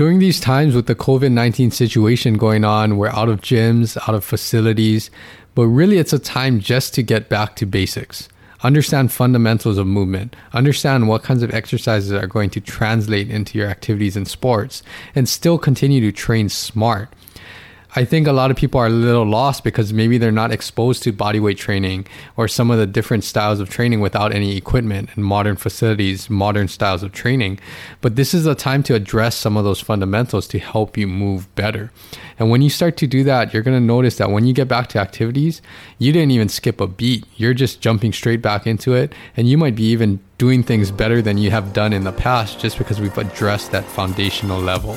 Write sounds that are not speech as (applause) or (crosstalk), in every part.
During these times with the COVID 19 situation going on, we're out of gyms, out of facilities, but really it's a time just to get back to basics. Understand fundamentals of movement, understand what kinds of exercises are going to translate into your activities and sports, and still continue to train smart. I think a lot of people are a little lost because maybe they're not exposed to bodyweight training or some of the different styles of training without any equipment and modern facilities, modern styles of training. But this is a time to address some of those fundamentals to help you move better. And when you start to do that, you're going to notice that when you get back to activities, you didn't even skip a beat. You're just jumping straight back into it. And you might be even doing things better than you have done in the past just because we've addressed that foundational level.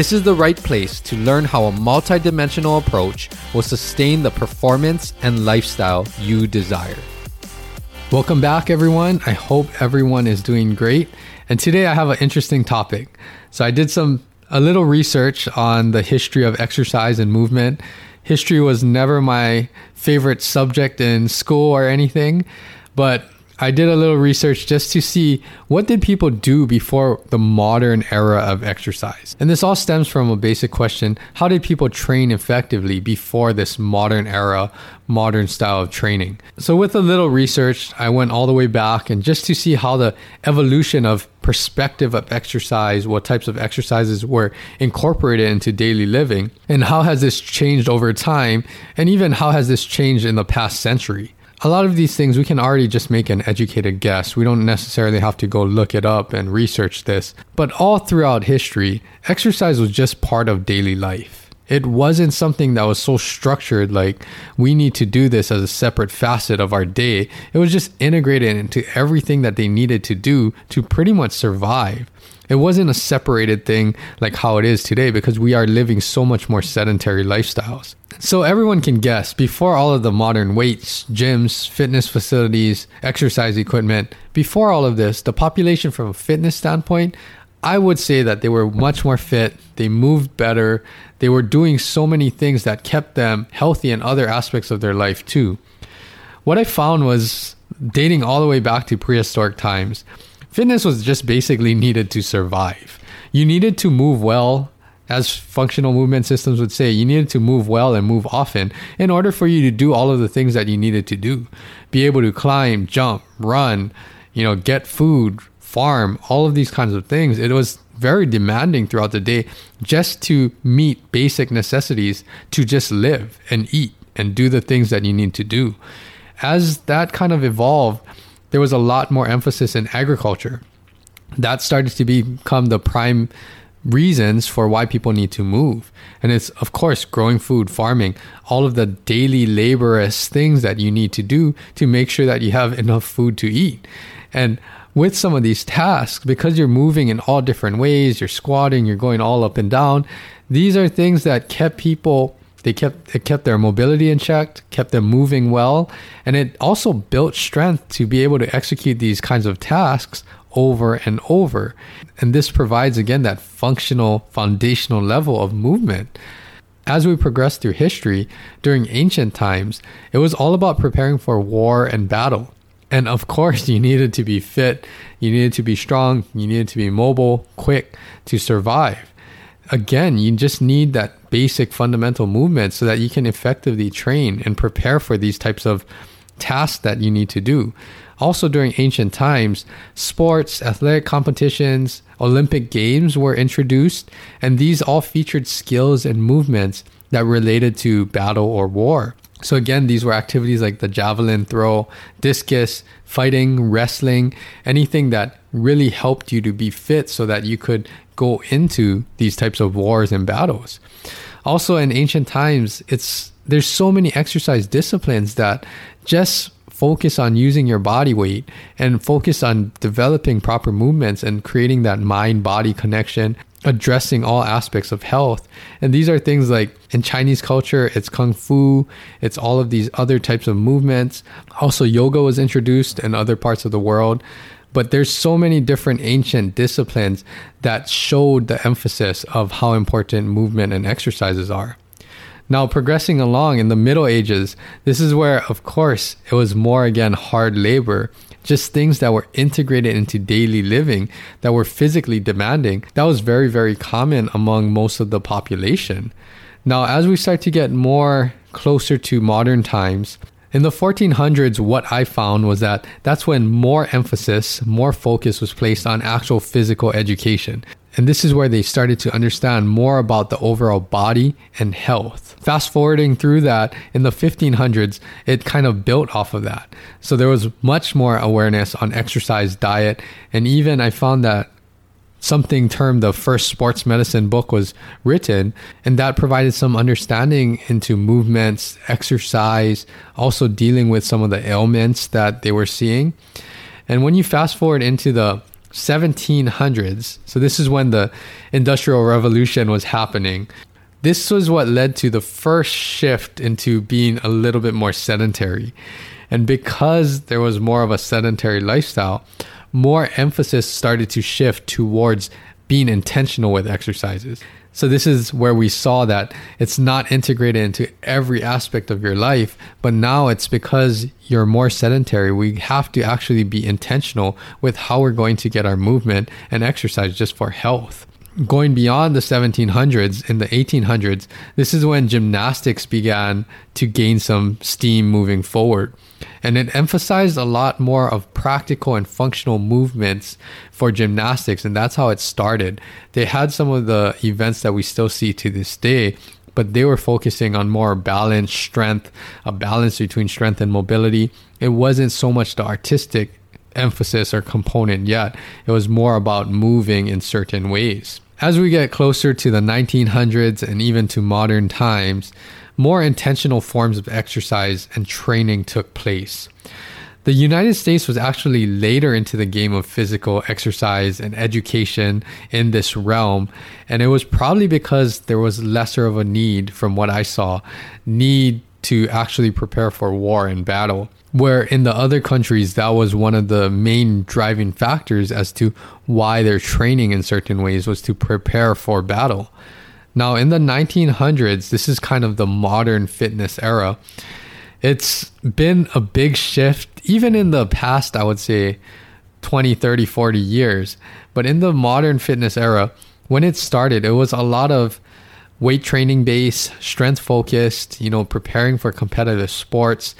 This is the right place to learn how a multidimensional approach will sustain the performance and lifestyle you desire. Welcome back, everyone. I hope everyone is doing great. And today I have an interesting topic. So I did some a little research on the history of exercise and movement. History was never my favorite subject in school or anything, but I did a little research just to see what did people do before the modern era of exercise. And this all stems from a basic question, how did people train effectively before this modern era, modern style of training? So with a little research, I went all the way back and just to see how the evolution of perspective of exercise, what types of exercises were incorporated into daily living, and how has this changed over time, and even how has this changed in the past century a lot of these things we can already just make an educated guess. We don't necessarily have to go look it up and research this. But all throughout history, exercise was just part of daily life. It wasn't something that was so structured like we need to do this as a separate facet of our day. It was just integrated into everything that they needed to do to pretty much survive. It wasn't a separated thing like how it is today because we are living so much more sedentary lifestyles. So everyone can guess before all of the modern weights, gyms, fitness facilities, exercise equipment, before all of this, the population from a fitness standpoint, I would say that they were much more fit, they moved better, they were doing so many things that kept them healthy in other aspects of their life too. What I found was dating all the way back to prehistoric times Fitness was just basically needed to survive. You needed to move well, as functional movement systems would say, you needed to move well and move often in order for you to do all of the things that you needed to do. Be able to climb, jump, run, you know, get food, farm, all of these kinds of things. It was very demanding throughout the day just to meet basic necessities to just live and eat and do the things that you need to do. As that kind of evolved, there was a lot more emphasis in agriculture. That started to become the prime reasons for why people need to move. And it's, of course, growing food, farming, all of the daily laborious things that you need to do to make sure that you have enough food to eat. And with some of these tasks, because you're moving in all different ways, you're squatting, you're going all up and down, these are things that kept people they kept it kept their mobility in check, kept them moving well, and it also built strength to be able to execute these kinds of tasks over and over. And this provides again that functional foundational level of movement. As we progress through history, during ancient times, it was all about preparing for war and battle. And of course, (laughs) you needed to be fit, you needed to be strong, you needed to be mobile, quick to survive again, you just need that basic fundamental movement so that you can effectively train and prepare for these types of tasks that you need to do. Also, during ancient times, sports, athletic competitions, Olympic games were introduced, and these all featured skills and movements that related to battle or war. So, again, these were activities like the javelin throw, discus, fighting, wrestling, anything that really helped you to be fit so that you could go into these types of wars and battles. Also, in ancient times, it's there's so many exercise disciplines that just focus on using your body weight and focus on developing proper movements and creating that mind body connection addressing all aspects of health. And these are things like in Chinese culture, it's kung fu, it's all of these other types of movements. Also, yoga was introduced in other parts of the world. But there's so many different ancient disciplines that showed the emphasis of how important movement and exercises are. Now, progressing along in the Middle Ages, this is where, of course, it was more again hard labor, just things that were integrated into daily living that were physically demanding. That was very, very common among most of the population. Now, as we start to get more closer to modern times, in the 1400s, what I found was that that's when more emphasis, more focus was placed on actual physical education. And this is where they started to understand more about the overall body and health. Fast forwarding through that, in the 1500s, it kind of built off of that. So there was much more awareness on exercise, diet, and even I found that something termed the first sports medicine book was written and that provided some understanding into movements exercise also dealing with some of the ailments that they were seeing. And when you fast forward into the 1700s so this is when the industrial revolution was happening this was what led to the first shift into being a little bit more sedentary. And because there was more of a sedentary lifestyle more emphasis started to shift towards being intentional with exercises. So, this is where we saw that it's not integrated into every aspect of your life, but now it's because you're more sedentary. We have to actually be intentional with how we're going to get our movement and exercise just for health going beyond the 1700s in the 1800s this is when gymnastics began to gain some steam moving forward. And it emphasized a lot more of practical and functional movements for gymnastics and that's how it started. They had some of the events that we still see to this day but they were focusing on more balance strength a balance between strength and mobility. It wasn't so much the artistic emphasis or component yet. It was more about moving in certain ways. As we get closer to the 1900s and even to modern times, more intentional forms of exercise and training took place. The United States was actually later into the game of physical exercise and education in this realm, and it was probably because there was lesser of a need, from what I saw, need to actually prepare for war and battle where in the other countries that was one of the main driving factors as to why their training in certain ways was to prepare for battle. Now in the 1900s this is kind of the modern fitness era. It's been a big shift even in the past i would say 20 30 40 years. But in the modern fitness era when it started it was a lot of weight training based strength focused you know preparing for competitive sports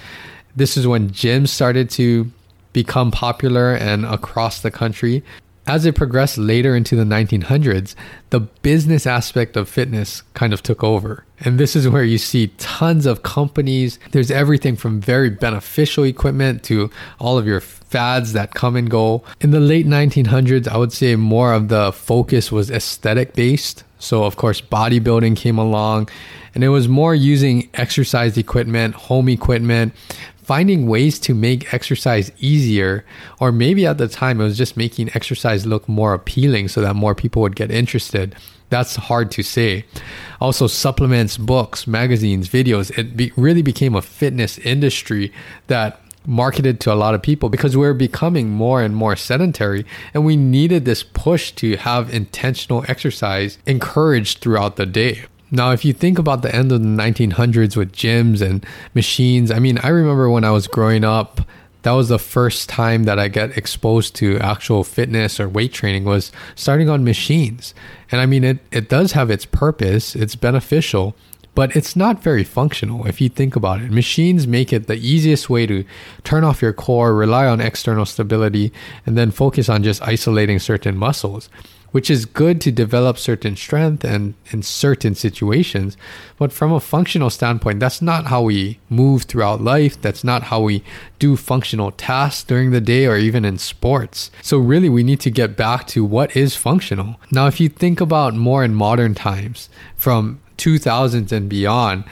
this is when gyms started to become popular and across the country. As it progressed later into the 1900s, the business aspect of fitness kind of took over. And this is where you see tons of companies. There's everything from very beneficial equipment to all of your fads that come and go. In the late 1900s, I would say more of the focus was aesthetic based. So, of course, bodybuilding came along and it was more using exercise equipment, home equipment, finding ways to make exercise easier, or maybe at the time it was just making exercise look more appealing so that more people would get interested. That's hard to say. Also, supplements, books, magazines, videos, it be, really became a fitness industry that marketed to a lot of people because we're becoming more and more sedentary and we needed this push to have intentional exercise encouraged throughout the day. Now, if you think about the end of the 1900s with gyms and machines, I mean, I remember when I was growing up, that was the first time that I got exposed to actual fitness or weight training was starting on machines. And I mean, it, it does have its purpose, it's beneficial, but it's not very functional if you think about it. Machines make it the easiest way to turn off your core, rely on external stability, and then focus on just isolating certain muscles which is good to develop certain strength and in certain situations. But from a functional standpoint, that's not how we move throughout life. That's not how we do functional tasks during the day or even in sports. So, really, we need to get back to what is functional. Now, if you think about more in modern times, from 2000s and beyond,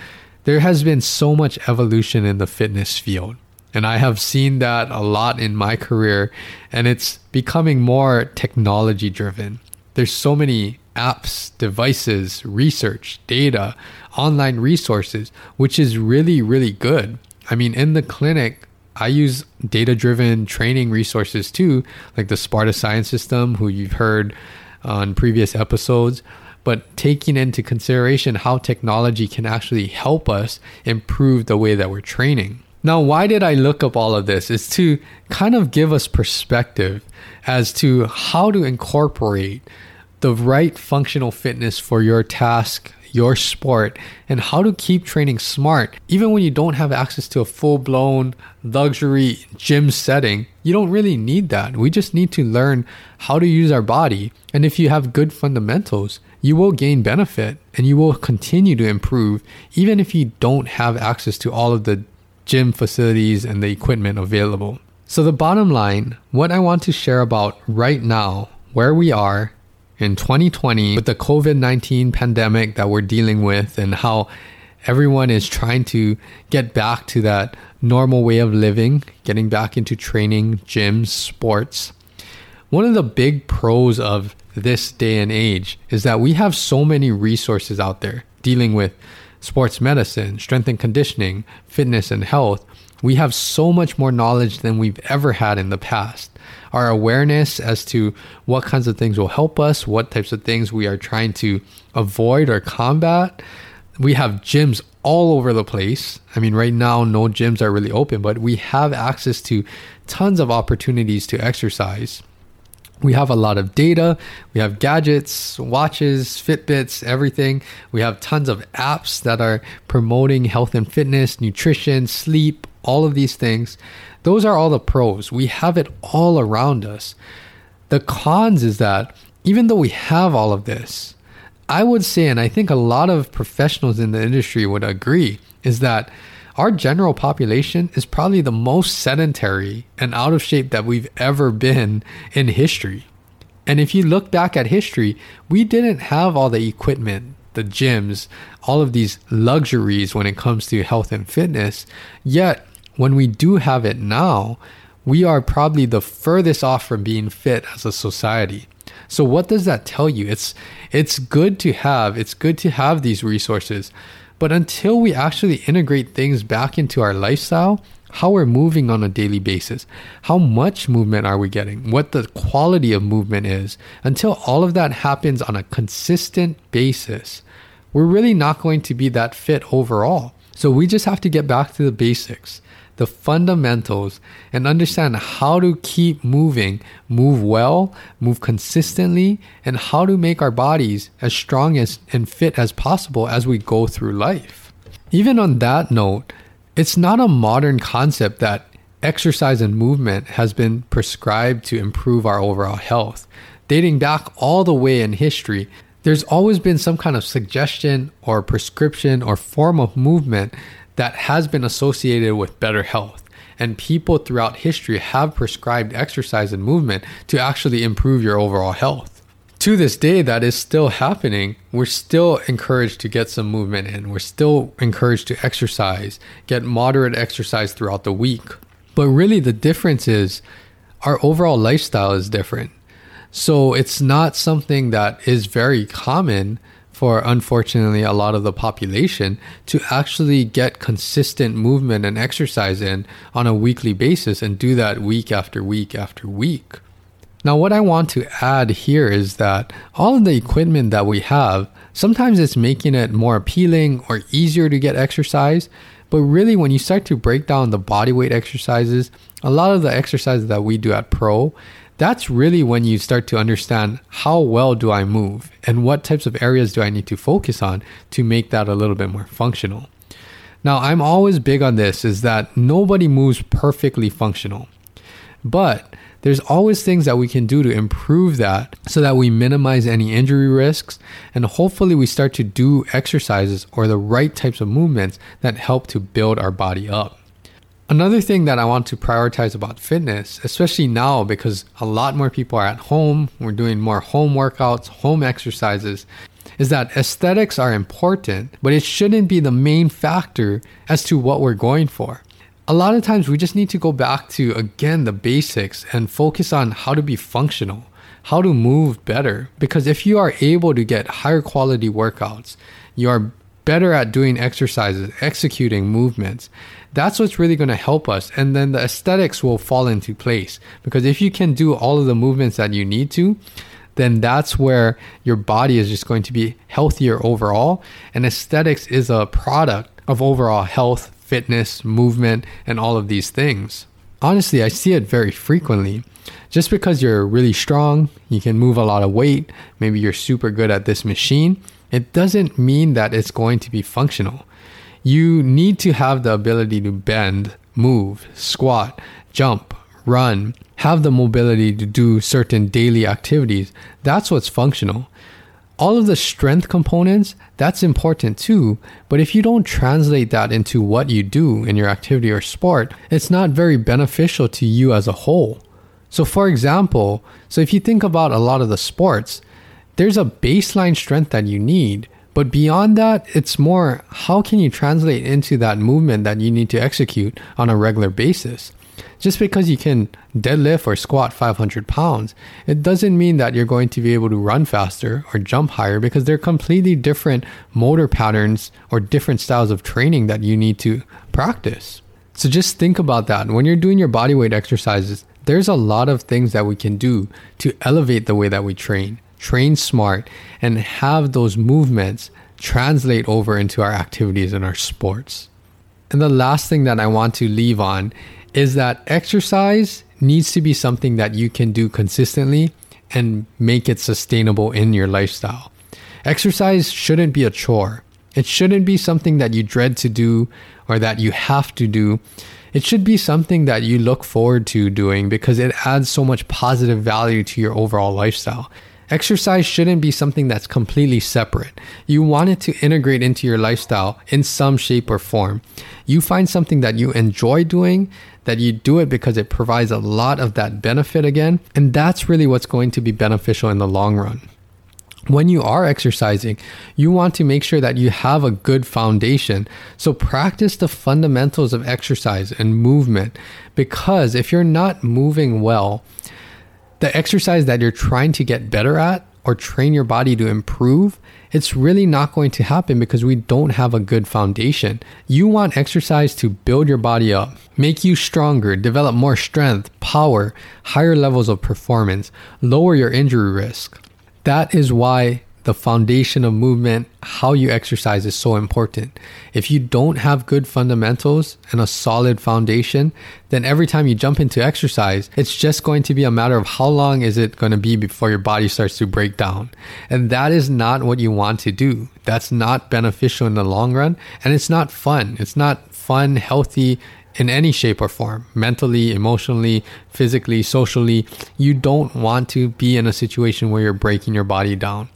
there has been so much evolution in the fitness field. And I have seen that a lot in my career, and it's becoming more technology driven there's so many apps, devices, research, data, online resources, which is really, really good. I mean, in the clinic, I use data driven training resources too, like the Sparta Science System, who you've heard on previous episodes, but taking into consideration how technology can actually help us improve the way that we're training. Now, why did I look up all of this? Is to kind of give us perspective as to how to incorporate the right functional fitness for your task, your sport, and how to keep training smart. Even when you don't have access to a full blown luxury gym setting, you don't really need that. We just need to learn how to use our body. And if you have good fundamentals, you will gain benefit and you will continue to improve, even if you don't have access to all of the gym facilities and the equipment available. So, the bottom line, what I want to share about right now, where we are, in 2020 with the COVID 19 pandemic that we're dealing with and how everyone is trying to get back to that normal way of living, getting back into training, gyms, sports. One of the big pros of this day and age is that we have so many resources out there dealing with sports medicine, strength and conditioning, fitness and health. We have so much more knowledge than we've ever had in the past our awareness as to what kinds of things will help us, what types of things we are trying to avoid or combat. We have gyms all over the place. I mean, right now, no gyms are really open, but we have access to tons of opportunities to exercise. We have a lot of data. We have gadgets, watches, Fitbits, everything. We have tons of apps that are promoting health and fitness, nutrition, sleep, all of these things. Those are all the pros. We have it all around us. The cons is that even though we have all of this, I would say, and I think a lot of professionals in the industry would agree, is that our general population is probably the most sedentary and out of shape that we've ever been in history. And if you look back at history, we didn't have all the equipment, the gyms, all of these luxuries when it comes to health and fitness. Yet when we do have it now, we are probably the furthest off from being fit as a society. So what does that tell you? It's it's good to have, it's good to have these resources. But until we actually integrate things back into our lifestyle, how we're moving on a daily basis, how much movement are we getting, what the quality of movement is, until all of that happens on a consistent basis, we're really not going to be that fit overall. So we just have to get back to the basics the fundamentals and understand how to keep moving, move well, move consistently, and how to make our bodies as strong as and fit as possible as we go through life. Even on that note, it's not a modern concept that exercise and movement has been prescribed to improve our overall health. Dating back all the way in history, there's always been some kind of suggestion or prescription or form of movement that has been associated with better health. And people throughout history have prescribed exercise and movement to actually improve your overall health. To this day, that is still happening. We're still encouraged to get some movement in. We're still encouraged to exercise, get moderate exercise throughout the week. But really, the difference is our overall lifestyle is different. So it's not something that is very common for unfortunately a lot of the population to actually get consistent movement and exercise in on a weekly basis and do that week after week after week. Now, what I want to add here is that all of the equipment that we have, sometimes it's making it more appealing or easier to get exercise. But really, when you start to break down the body weight exercises, a lot of the exercises that we do at Pro, that's really when you start to understand how well do I move and what types of areas do I need to focus on to make that a little bit more functional. Now, I'm always big on this is that nobody moves perfectly functional. But there's always things that we can do to improve that so that we minimize any injury risks and hopefully we start to do exercises or the right types of movements that help to build our body up. Another thing that I want to prioritize about fitness, especially now because a lot more people are at home, we're doing more home workouts, home exercises, is that aesthetics are important, but it shouldn't be the main factor as to what we're going for. A lot of times we just need to go back to, again, the basics and focus on how to be functional, how to move better. Because if you are able to get higher quality workouts, you are better at doing exercises, executing movements. That's what's really going to help us. And then the aesthetics will fall into place. Because if you can do all of the movements that you need to, then that's where your body is just going to be healthier overall. And aesthetics is a product of overall health, fitness, movement, and all of these things. Honestly, I see it very frequently. Just because you're really strong, you can move a lot of weight, maybe you're super good at this machine, it doesn't mean that it's going to be functional. You need to have the ability to bend, move, squat, jump, run, have the mobility to do certain daily activities. That's what's functional. All of the strength components, that's important too, but if you don't translate that into what you do in your activity or sport, it's not very beneficial to you as a whole. So, for example, so if you think about a lot of the sports, there's a baseline strength that you need. But beyond that, it's more how can you translate into that movement that you need to execute on a regular basis? Just because you can deadlift or squat 500 pounds, it doesn't mean that you're going to be able to run faster or jump higher because they're completely different motor patterns or different styles of training that you need to practice. So just think about that. When you're doing your bodyweight exercises, there's a lot of things that we can do to elevate the way that we train train smart, and have those movements translate over into our activities and our sports. And the last thing that I want to leave on is that exercise needs to be something that you can do consistently and make it sustainable in your lifestyle. Exercise shouldn't be a chore. It shouldn't be something that you dread to do or that you have to do. It should be something that you look forward to doing because it adds so much positive value to your overall lifestyle. Exercise shouldn't be something that's completely separate. You want it to integrate into your lifestyle in some shape or form. You find something that you enjoy doing, that you do it because it provides a lot of that benefit again, and that's really what's going to be beneficial in the long run when you are exercising, you want to make sure that you have a good foundation. So practice the fundamentals of exercise and movement because if you're not moving well, the exercise that you're trying to get better at or train your body to improve, it's really not going to happen because we don't have a good foundation. You want exercise to build your body up, make you stronger, develop more strength, power, higher levels of performance, lower your injury risk. That is why the foundation of movement, how you exercise is so important. If you don't have good fundamentals and a solid foundation, then every time you jump into exercise, it's just going to be a matter of how long is it going to be before your body starts to break down. And that is not what you want to do. That's not beneficial in the long run. And it's not fun. It's not fun, healthy, in any shape or form, mentally, emotionally, physically, socially. You don't want to be in a situation where you're breaking your body down.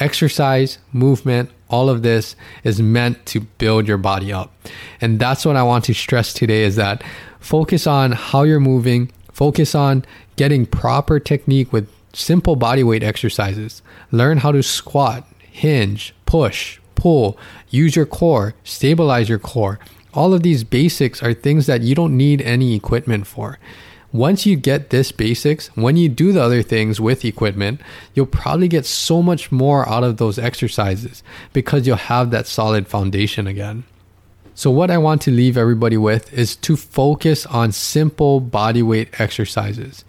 Exercise, movement, all of this is meant to build your body up. And that's what I want to stress today is that focus on how you're moving, focus on getting proper technique with simple body weight exercises. Learn how to squat, hinge, push, pull, use your core, stabilize your core. All of these basics are things that you don't need any equipment for. Once you get this basics, when you do the other things with equipment, you'll probably get so much more out of those exercises because you'll have that solid foundation again. So, what I want to leave everybody with is to focus on simple body weight exercises.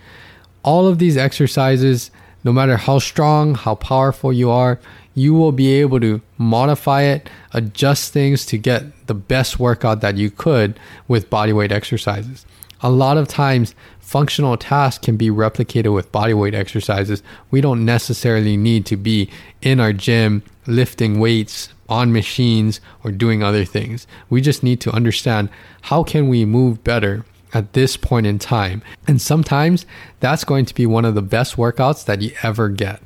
All of these exercises, no matter how strong, how powerful you are, you will be able to modify it, adjust things to get the best workout that you could with bodyweight exercises. A lot of times, functional tasks can be replicated with bodyweight exercises. We don't necessarily need to be in our gym lifting weights on machines or doing other things. We just need to understand how can we move better at this point in time. And sometimes that's going to be one of the best workouts that you ever get.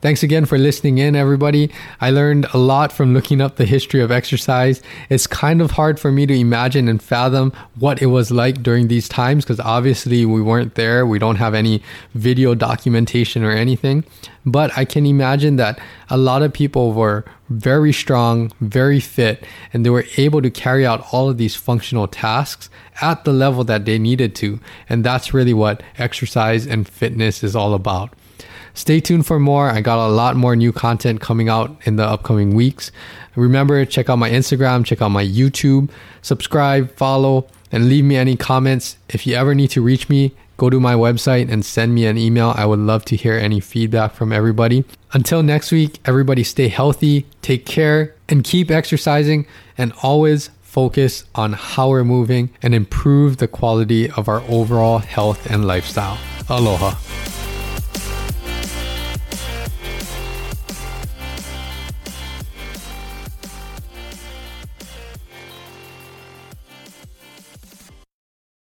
Thanks again for listening in, everybody. I learned a lot from looking up the history of exercise. It's kind of hard for me to imagine and fathom what it was like during these times because obviously we weren't there. We don't have any video documentation or anything. But I can imagine that a lot of people were very strong, very fit, and they were able to carry out all of these functional tasks at the level that they needed to. And that's really what exercise and fitness is all about. Stay tuned for more. I got a lot more new content coming out in the upcoming weeks. Remember, check out my Instagram, check out my YouTube, subscribe, follow, and leave me any comments. If you ever need to reach me, go to my website and send me an email. I would love to hear any feedback from everybody. Until next week, everybody stay healthy, take care, and keep exercising, and always focus on how we're moving and improve the quality of our overall health and lifestyle. Aloha.